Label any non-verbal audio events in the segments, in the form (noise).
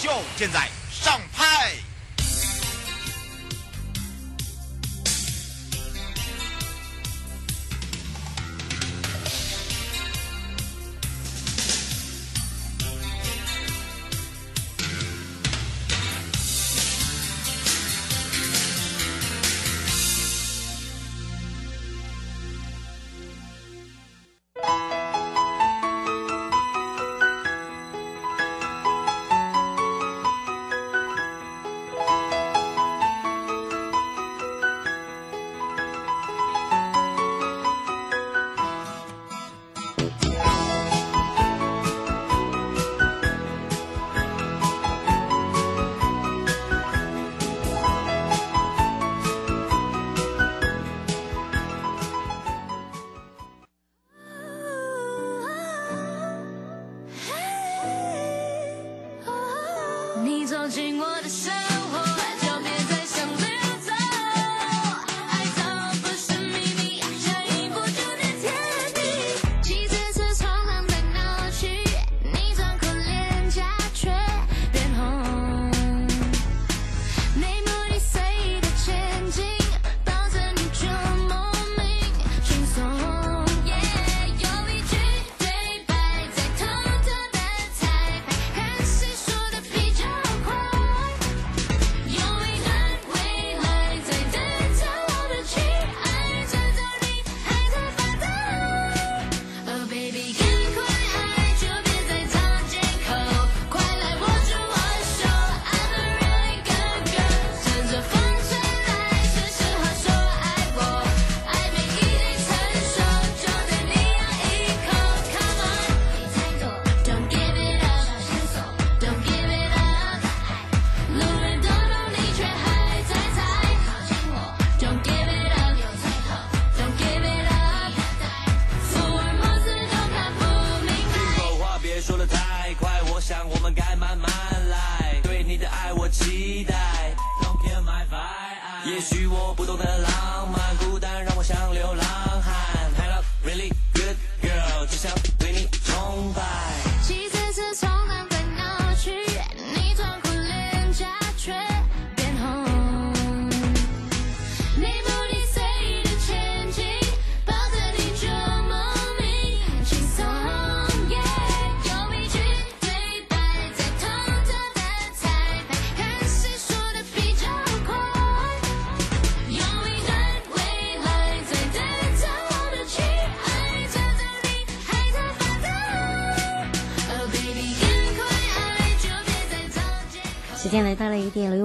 就现在上拍。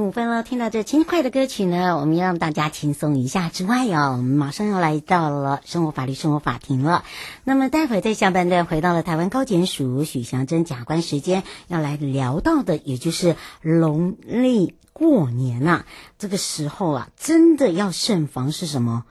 五分了，听到这轻快的歌曲呢，我们要让大家轻松一下之外哦，我们马上要来到了生活法律生活法庭了。那么待会儿在下半段回到了台湾高检署许祥珍假官时间，要来聊到的也就是农历过年啊，这个时候啊，真的要慎防是什么？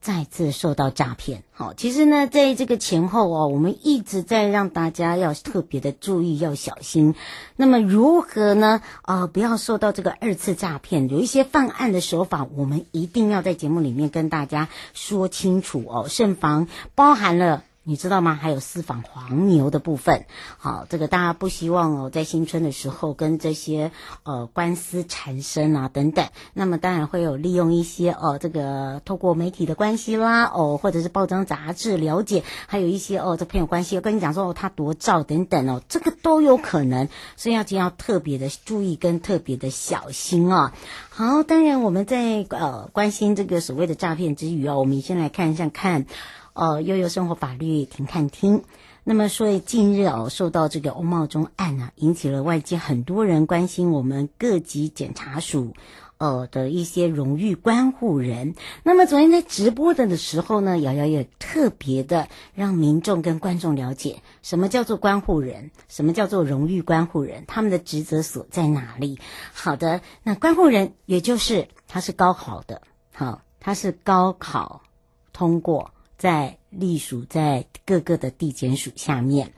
再次受到诈骗，好，其实呢，在这个前后哦，我们一直在让大家要特别的注意，要小心。那么如何呢？啊、不要受到这个二次诈骗，有一些犯案的手法，我们一定要在节目里面跟大家说清楚哦，慎防，包含了。你知道吗？还有私访黄牛的部分，好，这个大家不希望哦，在新春的时候跟这些呃官司缠身啊等等。那么当然会有利用一些哦，这个透过媒体的关系啦，哦，或者是报章杂志了解，还有一些哦，这朋友关系，我跟你讲说哦，他多照等等哦，这个都有可能，所以要就要特别的注意跟特别的小心哦。好，当然我们在呃关心这个所谓的诈骗之余哦，我们先来看一下看。呃，悠悠生活法律停看听。那么，所以近日哦，受到这个欧茂中案啊，引起了外界很多人关心我们各级检察署。呃的一些荣誉关护人，那么昨天在直播的的时候呢，瑶瑶也特别的让民众跟观众了解什么叫做关护人，什么叫做荣誉关护人，他们的职责所在哪里？好的，那关护人也就是他是高考的，好，他是高考通过，在隶属在各个的地检署下面。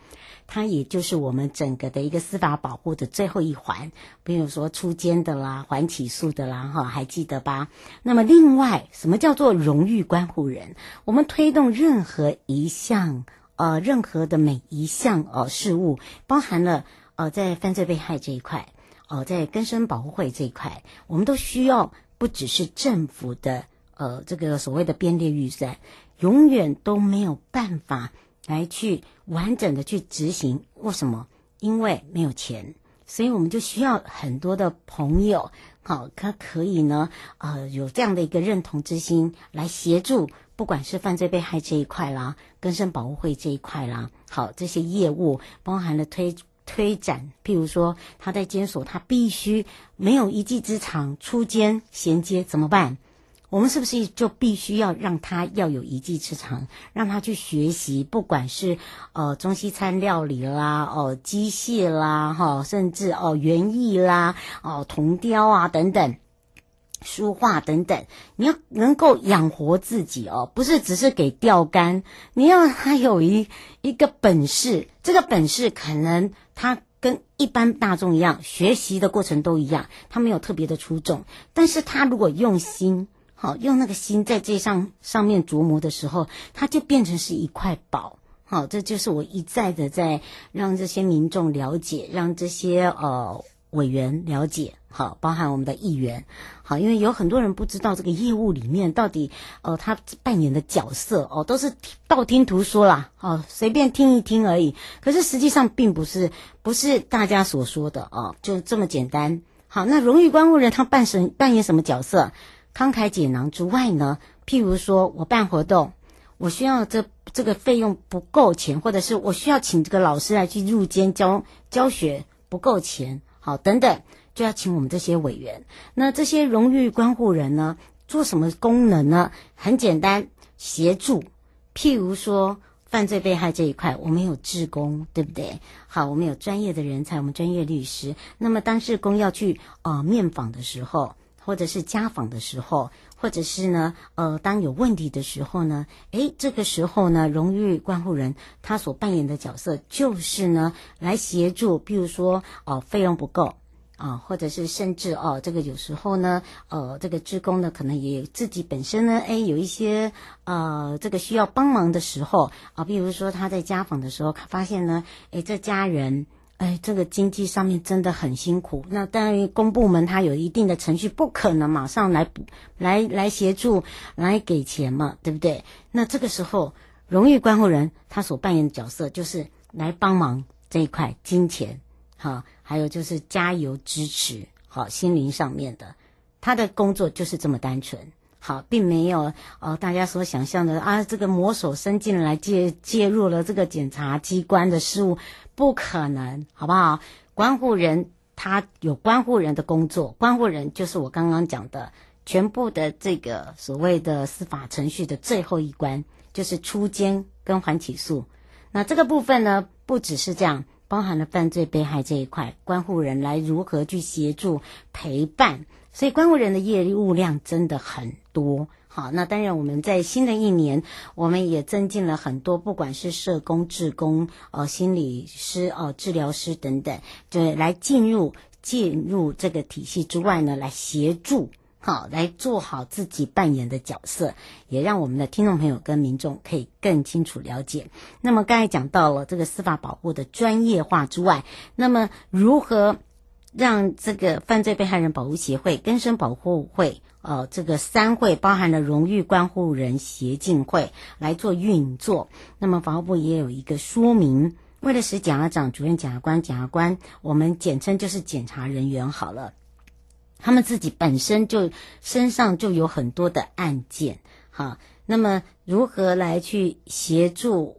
它也就是我们整个的一个司法保护的最后一环，比如说出监的啦、还起诉的啦，哈，还记得吧？那么另外，什么叫做荣誉关护人？我们推动任何一项，呃，任何的每一项呃事物，包含了呃在犯罪被害这一块，呃，在更生保护会这一块，我们都需要不只是政府的呃这个所谓的编列预算，永远都没有办法。来去完整的去执行，为什么？因为没有钱，所以我们就需要很多的朋友，好，他可以呢，呃，有这样的一个认同之心来协助，不管是犯罪被害这一块啦，更生保护会这一块啦，好，这些业务包含了推推展，譬如说他在监所，他必须没有一技之长，出监衔接怎么办？我们是不是就必须要让他要有一技之长，让他去学习，不管是呃中西餐料理啦，哦、呃、机械啦，哈，甚至哦园艺啦，哦铜雕啊等等，书画等等，你要能够养活自己哦，不是只是给钓竿，你要他有一一个本事，这个本事可能他跟一般大众一样，学习的过程都一样，他没有特别的出众，但是他如果用心。好，用那个心在这上上面琢磨的时候，它就变成是一块宝。好，这就是我一再的在让这些民众了解，让这些呃委员了解。好，包含我们的议员。好，因为有很多人不知道这个业务里面到底呃他扮演的角色哦，都是道听途说啦，哦，随便听一听而已。可是实际上并不是不是大家所说的哦，就这么简单。好，那荣誉观护人他扮什扮演什么角色？慷慨解囊之外呢，譬如说我办活动，我需要这这个费用不够钱，或者是我需要请这个老师来去入监教教学不够钱，好等等，就要请我们这些委员。那这些荣誉关护人呢，做什么功能呢？很简单，协助。譬如说犯罪被害这一块，我们有志工，对不对？好，我们有专业的人才，我们专业律师。那么当事工要去呃面访的时候。或者是家访的时候，或者是呢，呃，当有问题的时候呢，诶，这个时候呢，荣誉关护人他所扮演的角色就是呢，来协助，比如说，哦，费用不够啊，或者是甚至哦，这个有时候呢，呃，这个职工呢，可能也自己本身呢，诶，有一些呃，这个需要帮忙的时候啊，比如说他在家访的时候，发现呢，诶，这家人。哎，这个经济上面真的很辛苦。那当然，公部门它有一定的程序，不可能马上来来来协助来给钱嘛，对不对？那这个时候，荣誉观护人他所扮演的角色就是来帮忙这一块金钱，好，还有就是加油支持，好，心灵上面的，他的工作就是这么单纯。好，并没有呃大家所想象的啊，这个魔手伸进来介介入了这个检察机关的事务，不可能，好不好？关护人他有关护人的工作，关护人就是我刚刚讲的全部的这个所谓的司法程序的最后一关，就是出监跟缓起诉。那这个部分呢，不只是这样，包含了犯罪被害这一块，关护人来如何去协助陪伴。所以，关护人的业务量真的很多。好，那当然，我们在新的一年，我们也增进了很多，不管是社工、志工、呃，心理师、呃，治疗师等等，就来进入进入这个体系之外呢，来协助，好，来做好自己扮演的角色，也让我们的听众朋友跟民众可以更清楚了解。那么，刚才讲到了这个司法保护的专业化之外，那么如何？让这个犯罪被害人保护协会、根生保护会，呃，这个三会包含了荣誉关护人协进会来做运作。那么法务部也有一个说明，为了使检察长、主任检察官、检察官，我们简称就是检察人员好了，他们自己本身就身上就有很多的案件，哈。那么如何来去协助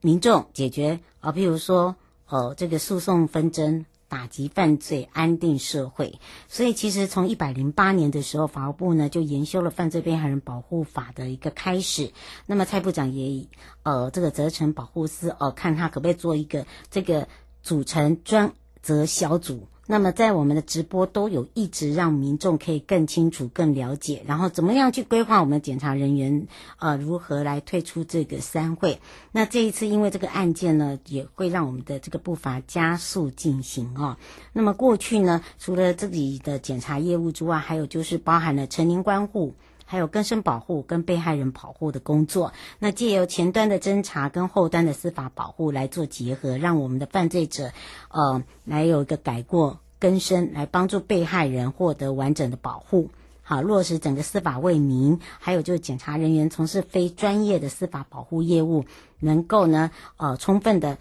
民众解决啊？譬如说，哦，这个诉讼纷争。打击犯罪，安定社会。所以，其实从一百零八年的时候，法务部呢就研修了《犯罪被害人保护法》的一个开始。那么，蔡部长也呃这个责成保护司哦、呃，看他可不可以做一个这个组成专责小组。那么在我们的直播都有一直让民众可以更清楚、更了解，然后怎么样去规划我们检察人员呃如何来退出这个三会。那这一次因为这个案件呢，也会让我们的这个步伐加速进行哦。那么过去呢，除了自己的检察业务之外，还有就是包含了成年关护。还有更生保护跟被害人保护的工作，那借由前端的侦查跟后端的司法保护来做结合，让我们的犯罪者，呃，来有一个改过更生，来帮助被害人获得完整的保护，好，落实整个司法为民。还有就是检察人员从事非专业的司法保护业务，能够呢，呃，充分的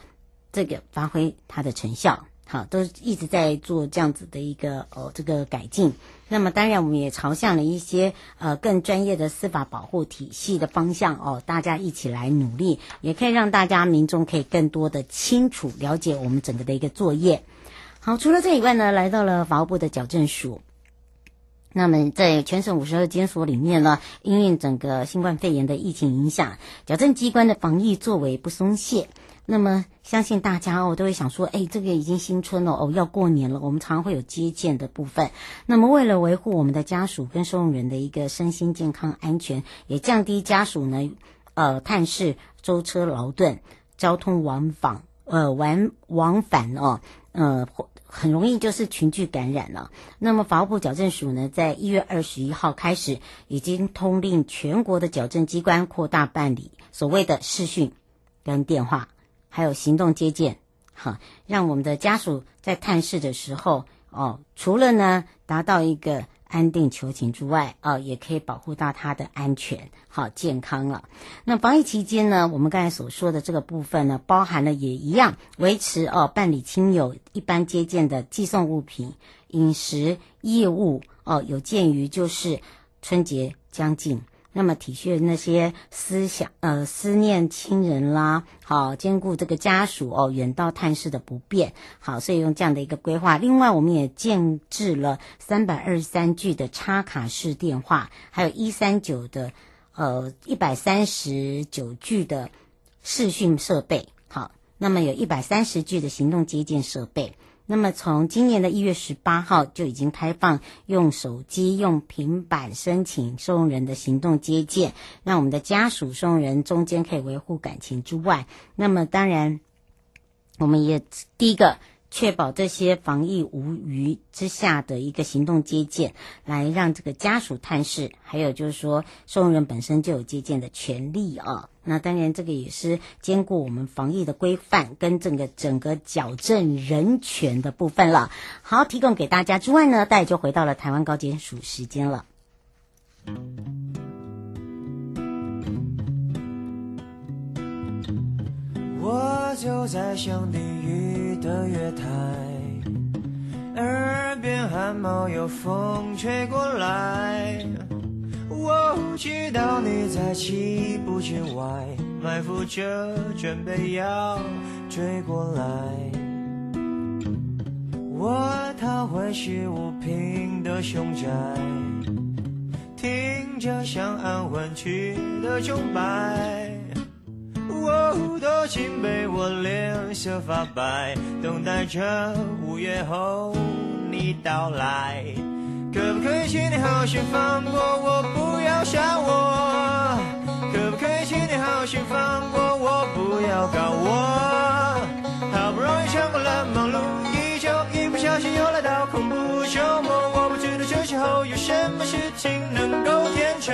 这个发挥它的成效。好，都一直在做这样子的一个哦这个改进。那么当然，我们也朝向了一些呃更专业的司法保护体系的方向哦，大家一起来努力，也可以让大家民众可以更多的清楚了解我们整个的一个作业。好，除了这以外呢，来到了法务部的矫正署。那么在全省五十二监所里面呢，因应整个新冠肺炎的疫情影响，矫正机关的防疫作为不松懈。那么，相信大家哦都会想说，哎，这个已经新春了哦，要过年了，我们常常会有接见的部分。那么，为了维护我们的家属跟收容人的一个身心健康安全，也降低家属呢，呃，探视舟车劳顿、交通往返，呃，往往返哦，呃，很容易就是群聚感染了。那么，法务部矫正署呢，在一月二十一号开始，已经通令全国的矫正机关扩大办理所谓的视讯跟电话。还有行动接见，好，让我们的家属在探视的时候，哦，除了呢达到一个安定求情之外，哦，也可以保护到他的安全，好健康了。那防疫期间呢，我们刚才所说的这个部分呢，包含了也一样维持哦办理亲友一般接见的寄送物品、饮食、业务哦，有鉴于就是春节将近。那么体恤那些思想呃思念亲人啦，好兼顾这个家属哦远道探视的不便，好，所以用这样的一个规划。另外，我们也建置了三百二十三具的插卡式电话，还有一三九的呃一百三十九具的视讯设备，好，那么有一百三十具的行动接见设备。那么从今年的一月十八号就已经开放用手机、用平板申请收容人的行动接见，让我们的家属收容人中间可以维护感情之外，那么当然，我们也第一个。确保这些防疫无虞之下的一个行动接见，来让这个家属探视，还有就是说，受用人本身就有接见的权利啊。那当然，这个也是兼顾我们防疫的规范跟整个整个矫正人权的部分了。好，提供给大家之外呢，大家就回到了台湾高检署时间了。我就在想地狱的月台，耳边汗毛有风吹过来。我知道你在起步圈外埋伏着，准备要追过来。我逃回十五坪的凶宅，听着像安魂曲的钟摆。我躲进被窝，脸色发白，等待着五月后你到来。可不可以请你好心放过我，不要杀我？可不可以请你好心放过我，不要搞我？好不容易撑过了忙碌一周，一不小心又来到恐怖周末，我不知道这时候有什么事情能够填充。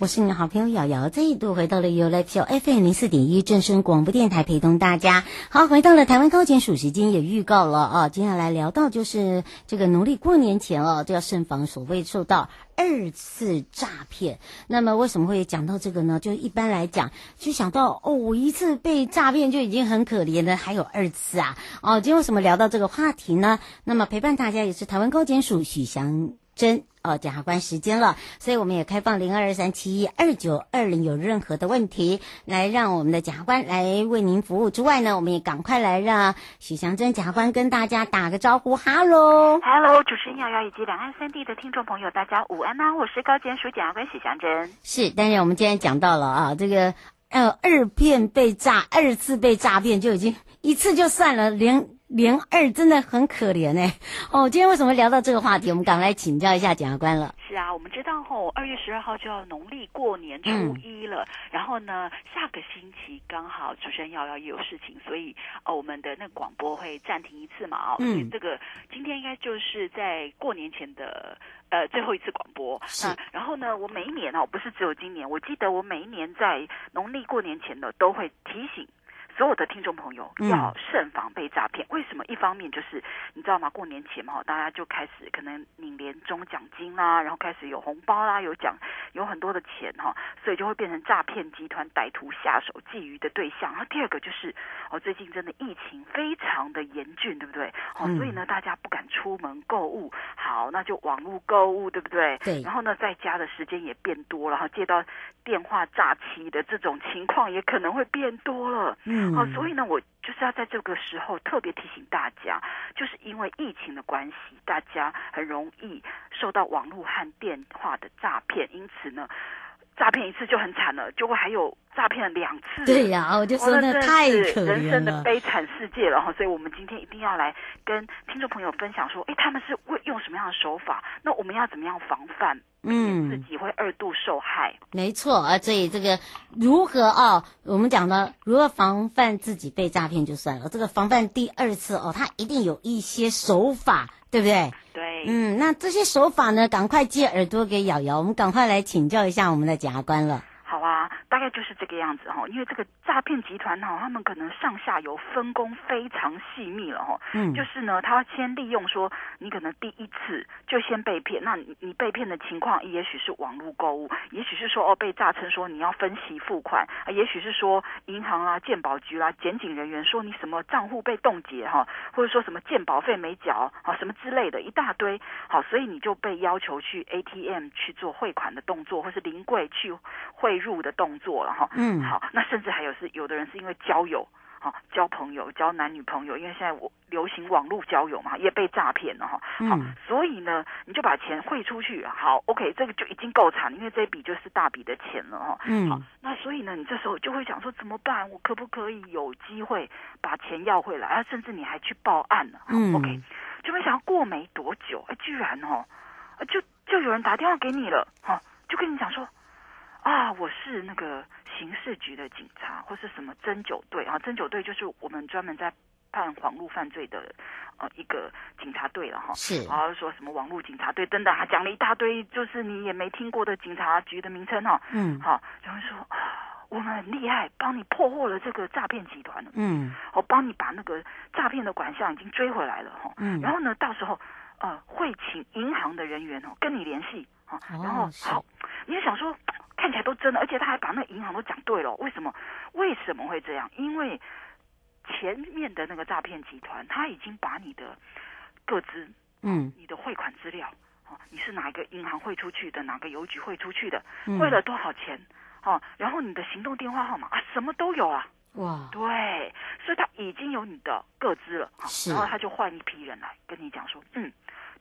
我是你的好朋友瑶瑶，再一度回到了 U Life FM 零四点一正声广播电台，陪同大家。好，回到了台湾高检署时间也预告了啊，接下来聊到就是这个农历过年前哦，都要慎防所谓受到二次诈骗。那么为什么会讲到这个呢？就一般来讲，就想到哦，我一次被诈骗就已经很可怜了，还有二次啊。哦，今天为什么聊到这个话题呢？那么陪伴大家也是台湾高检署许祥珍。哦，检察官时间了，所以我们也开放零二二三七一二九二零，有任何的问题来让我们的检察官来为您服务之外呢，我们也赶快来让许祥珍检察官跟大家打个招呼，哈喽，哈喽，主持人瑶瑶以及两岸三地的听众朋友，大家午安呐，我是高检署检察官许祥珍。是，但是我们今天讲到了啊，这个呃二骗被诈，二次被诈骗就已经一次就算了，连。连二真的很可怜哎，哦，今天为什么聊到这个话题？我们赶快来请教一下检察官了。是啊，我们知道吼，二月十二号就要农历过年初一了，嗯、然后呢，下个星期刚好主持人瑶瑶也有事情，所以哦，我们的那个广播会暂停一次嘛，哦，嗯，这个今天应该就是在过年前的呃最后一次广播。是，然后呢，我每一年哦，不是只有今年，我记得我每一年在农历过年前呢，都会提醒。所有的听众朋友要慎防被诈骗。嗯、为什么？一方面就是你知道吗？过年前嘛，大家就开始可能领年终奖金啦，然后开始有红包啦，有奖，有很多的钱哈，所以就会变成诈骗集团歹徒下手觊觎的对象。然后第二个就是哦，最近真的疫情非常的严峻，对不对？哦，所以呢，大家不敢出门购物，好，那就网络购物，对不对？对。然后呢，在家的时间也变多了，然后接到电话诈欺的这种情况也可能会变多了。嗯。好，所以呢，我就是要在这个时候特别提醒大家，就是因为疫情的关系，大家很容易受到网络和电话的诈骗，因此呢，诈骗一次就很惨了，结果还有诈骗两次。对呀、啊，我就说那太可怜了，人生的悲惨世界了哈。所以我们今天一定要来跟听众朋友分享说，哎，他们是会用什么样的手法？那我们要怎么样防范？嗯，自己会二度受害。没错啊，所以这个如何啊？我们讲的如何防范自己被诈骗就算了，这个防范第二次哦，他一定有一些手法，对不对？对，嗯，那这些手法呢，赶快借耳朵给瑶瑶，我们赶快来请教一下我们的检察官了。就是这个样子哈，因为这个诈骗集团哈，他们可能上下游分工非常细密了哈。嗯，就是呢，他先利用说你可能第一次就先被骗，那你你被骗的情况也许是网络购物，也许是说哦被诈称说你要分期付款，啊，也许是说银行啊、鉴保局啦、检警人员说你什么账户被冻结哈，或者说什么鉴保费没缴啊什么之类的一大堆，好，所以你就被要求去 ATM 去做汇款的动作，或是临柜去汇。入的动作了哈，嗯，好，那甚至还有是有的人是因为交友，哈，交朋友，交男女朋友，因为现在我流行网络交友嘛，也被诈骗了哈，好，嗯、所以呢，你就把钱汇出去，好，OK，这个就已经够惨，因为这笔就是大笔的钱了哈，嗯，好，那所以呢，你这时候就会想说怎么办？我可不可以有机会把钱要回来？啊，甚至你还去报案了，嗯，OK，就没想到过没多久，哎，居然哦，就就有人打电话给你了，哈，就跟你讲说。啊，我是那个刑事局的警察，或是什么侦九队啊？侦九队就是我们专门在判网络犯罪的呃一个警察队了哈。是，然后说什么网络警察队等等，还讲了一大堆，就是你也没听过的警察局的名称哈。嗯，好，然后说啊，我们很厉害，帮你破获了这个诈骗集团了。嗯，我帮你把那个诈骗的款项已经追回来了哈。嗯，然后呢，到时候呃会请银行的人员哦跟你联系啊，然后好，你就想说。看起来都真的，而且他还把那个银行都讲对了。为什么？为什么会这样？因为前面的那个诈骗集团，他已经把你的个资，嗯，你的汇款资料，哦，你是哪一个银行汇出去的，哪个邮局汇出去的，汇了多少钱，哦，然后你的行动电话号码啊，什么都有啊。哇，对，所以他已经有你的个资了，然后他就换一批人来跟你讲说，嗯，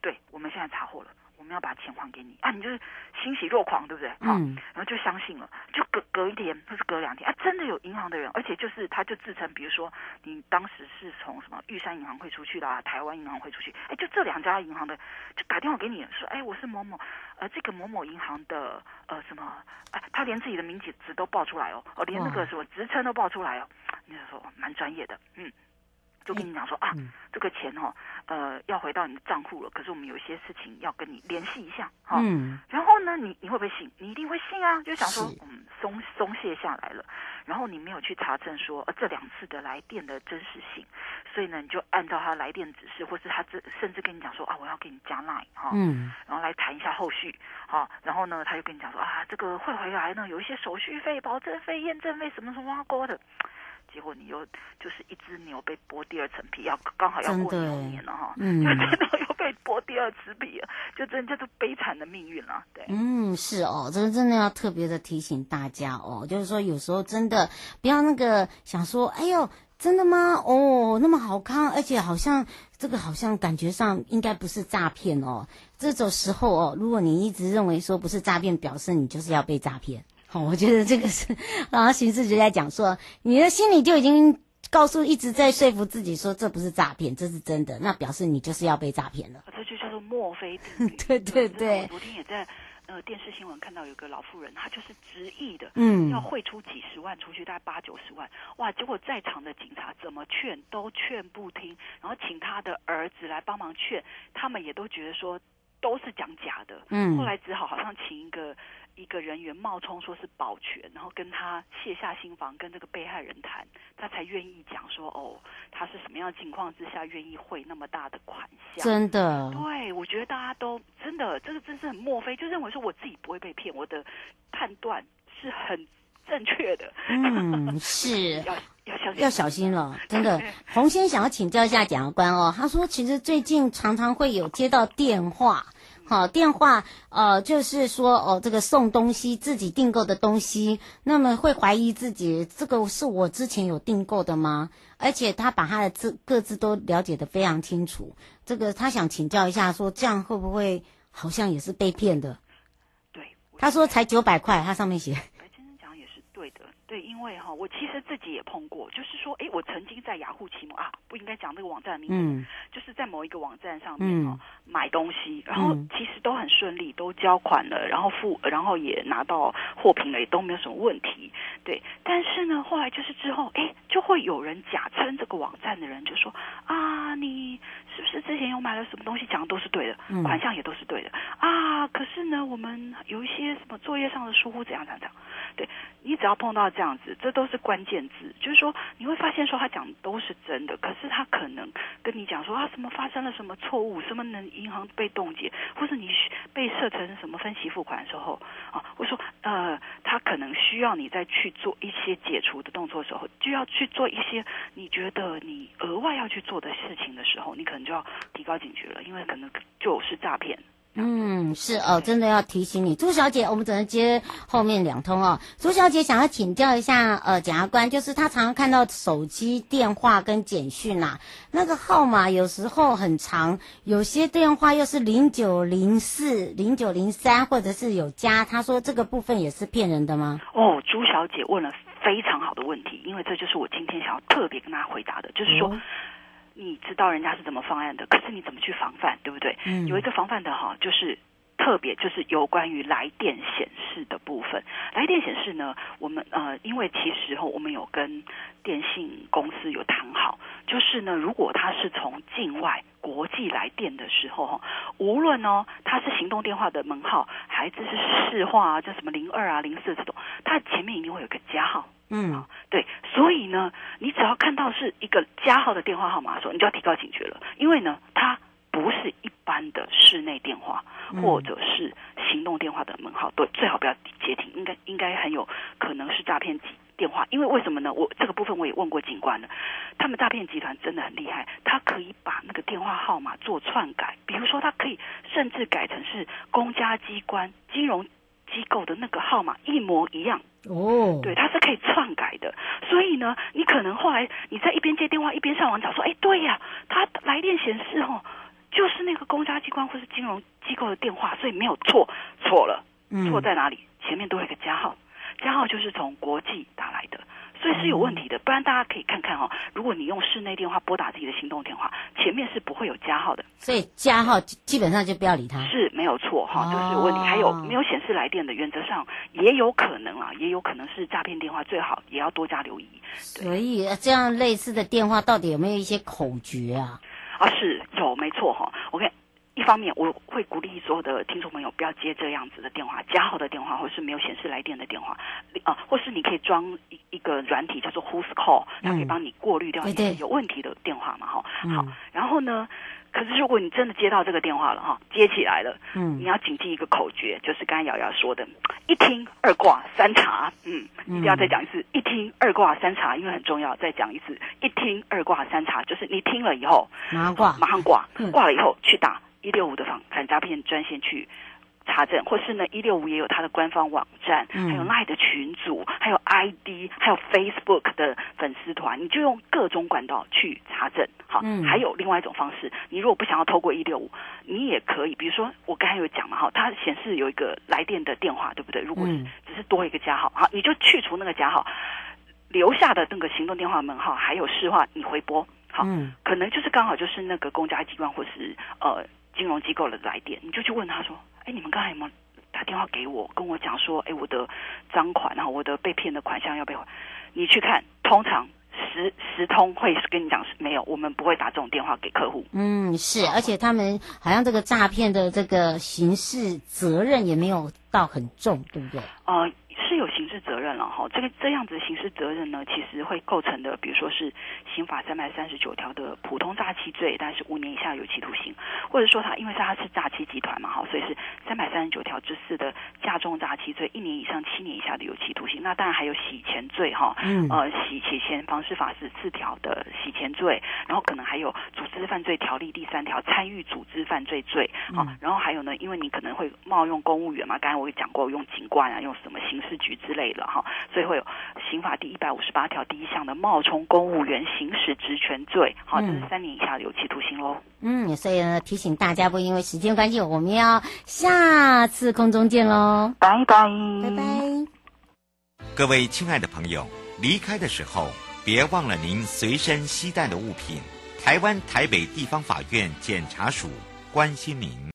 对，我们现在查获了。我们要把钱还给你啊！你就是欣喜若狂，对不对？嗯，然后就相信了，就隔隔一天或是隔两天啊，真的有银行的人，而且就是他就自称，比如说你当时是从什么玉山银行汇出去的啊，台湾银行汇出去，哎，就这两家银行的就打电话给你说，哎，我是某某，呃，这个某某银行的呃什么，哎，他连自己的名字都报出来哦，哦，连那个什么职称都报出来哦，你就说蛮专业的，嗯。就跟你讲说啊，这个钱哦，呃，要回到你的账户了，可是我们有一些事情要跟你联系一下，哈，嗯，然后呢，你你会不会信？你一定会信啊，就想说，嗯，松松懈下来了，然后你没有去查证说，呃，这两次的来电的真实性，所以呢，你就按照他来电指示，或是他这甚至跟你讲说啊，我要给你加 line 哈，嗯，然后来谈一下后续，好，然后呢，他就跟你讲说啊，这个会回来呢，有一些手续费、保证费、验证费什么什么挖的。结果你又就是一只牛被剥第二层皮，要刚好要过牛年了哈，(laughs) 嗯，就真的又被剥第二次皮了，就真的就是悲惨的命运了，对，嗯，是哦，这个真的要特别的提醒大家哦，就是说有时候真的不要那个想说，哎呦，真的吗？哦，那么好看，而且好像这个好像感觉上应该不是诈骗哦，这种时候哦，如果你一直认为说不是诈骗，表示你就是要被诈骗。好，(laughs) 我觉得这个是，然后刑事局在讲说，你的心里就已经告诉，一直在说服自己说这不是诈骗，这是真的，那表示你就是要被诈骗了。(laughs) 这就叫做墨菲定律。(laughs) 对对对。我昨天也在呃电视新闻看到有个老妇人，她就是执意的，嗯，要汇出几十万出去，大概八九十万，哇，结果在场的警察怎么劝都劝不听，然后请他的儿子来帮忙劝，他们也都觉得说都是讲假的，嗯，后来只好好像请一个。一个人员冒充说是保全，然后跟他卸下心防，跟这个被害人谈，他才愿意讲说哦，他是什么样的情况之下愿意汇那么大的款项？真的，对，我觉得大家都真的，这个真是很墨菲，就认为说我自己不会被骗，我的判断是很正确的。嗯，是 (laughs) 要要小心要小心了，真的。洪先想要请教一下检察官哦，他说其实最近常常会有接到电话。好，电话呃，就是说哦，这个送东西自己订购的东西，那么会怀疑自己这个是我之前有订购的吗？而且他把他的字各自都了解得非常清楚，这个他想请教一下，说这样会不会好像也是被骗的？对，他说才九百块，他上面写。对，因为哈，我其实自己也碰过，就是说，哎，我曾经在雅虎奇摩啊，不应该讲那个网站的名字，嗯，就是在某一个网站上面哈、嗯、买东西，然后其实都很顺利，都交款了，然后付，然后也拿到货品了，也都没有什么问题。对，但是呢，后来就是之后，哎，就会有人假称这个网站的人，就说啊，你是不是之前有买了什么东西？讲的都是对的，款项也都是对的啊。可是呢，我们有一些什么作业上的疏忽，怎样怎样怎样。对，你只要碰到这样子，这都是关键字，就是说你会发现说他讲的都是真的，可是他可能跟你讲说啊什么发生了什么错误，什么能银行被冻结，或是你被设成什么分期付款的时候啊，或者说呃他可能需要你再去做一些解除的动作的时候，就要去做一些你觉得你额外要去做的事情的时候，你可能就要提高警觉了，因为可能就是诈骗。嗯，是哦，真的要提醒你，朱小姐，我们只能接后面两通哦。朱小姐想要请教一下，呃，检察官，就是她常常看到手机电话跟简讯啊，那个号码有时候很长，有些电话又是零九零四、零九零三，或者是有加，她说这个部分也是骗人的吗？哦，朱小姐问了非常好的问题，因为这就是我今天想要特别跟她回答的，就是说。嗯你知道人家是怎么方案的，可是你怎么去防范，对不对？嗯，有一个防范的哈，就是特别就是有关于来电显示的部分。来电显示呢，我们呃，因为其实哈，我们有跟电信公司有谈好，就是呢，如果他是从境外国际来电的时候哈，无论哦，他是行动电话的门号，还是是市话啊，叫什么零二啊、零四这种，它前面一定会有个加号。嗯，对，所以呢，你是一个加号的电话号码的时候，你就要提高警觉了，因为呢，它不是一般的室内电话，或者是行动电话的门号，对，最好不要接听，应该应该很有可能是诈骗电话，因为为什么呢？我这个部分我也问过警官了，他们诈骗集团真的很厉害，他可以把那个电话号码做篡改，比如说他可以甚至改成是公家机关、金融。机构的那个号码一模一样哦，对，它是可以篡改的，所以呢，来你在一边接电话一边上网找，说，哎，对呀，他来电显示哦，就是那个公家机关或是金融机构的电话，所以没有错，错了，错在哪里？前面都有一个加号，加号就是从国际是有问题的。不然大家可以看看哦，如果你用室内电话拨打自己的行动电话，前面是不会有加号的。所以加号基本上就不要理他。是没有错哈，这、就是有问题。还有没有显示来电的，原则上也有可能啊，也有可能是诈骗电话，最好也要多加留意。所以这样类似的电话到底有没有一些口诀啊？啊，是有没错哈。OK。一方面，我会鼓励所有的听众朋友不要接这样子的电话，加号的电话，或是没有显示来电的电话，啊，或是你可以装一一个软体叫做 Who's Call，它可以帮你过滤掉一些有问题的电话嘛，哈、嗯。好，然后呢，可是如果你真的接到这个电话了，哈，接起来了，嗯，你要谨记一个口诀，就是刚才瑶瑶说的，一听二挂三查，嗯，一定要再讲一次，一听二挂三查，因为很重要，再讲一次，一听二挂三查，就是你听了以后马上挂，马上挂，挂了以后去打。一六五的反反诈骗专线去查证，或是呢，一六五也有它的官方网站，嗯、还有 LINE 的群组，还有 ID，还有 Facebook 的粉丝团，你就用各种管道去查证。好，嗯、还有另外一种方式，你如果不想要透过一六五，你也可以，比如说我刚才有讲嘛，哈，它显示有一个来电的电话，对不对？如果是只是多一个加号，好，你就去除那个加号，留下的那个行动电话门号还有市话，你回拨，好，嗯、可能就是刚好就是那个公家机关或是呃。金融机构的来电，你就去问他说：“哎，你们刚才有没有打电话给我，跟我讲说，哎，我的赃款，然后我的被骗的款项要被还？你去看，通常十十通会跟你讲是没有，我们不会打这种电话给客户。嗯，是，而且他们好像这个诈骗的这个刑事责任也没有到很重，对不对？呃。是有刑事责任了哈，这个这样子刑事责任呢，其实会构成的，比如说是刑法三百三十九条的普通诈欺罪，但是五年以下有期徒刑，或者说他因为他是诈欺集团嘛哈，所以是三百三十九条之四的加重诈欺罪，一年以上七年以下的有期徒刑。那当然还有洗钱罪哈，嗯，呃，洗洗钱方式法十四条的洗钱罪，然后可能还有组织犯罪条例第三条参与组织犯罪罪啊，然后还有呢，因为你可能会冒用公务员嘛，刚才我也讲过，用警官啊，用什么刑事。局之类的哈，所以会有刑法第一百五十八条第一项的冒充公务员行使职权罪，好，这是三年以下的有期徒刑喽。嗯，所以呢，提醒大家，不因为时间关系，我们要下次空中见喽，拜拜，拜拜。各位亲爱的朋友，离开的时候别忘了您随身携带的物品。台湾台北地方法院检察署关心您。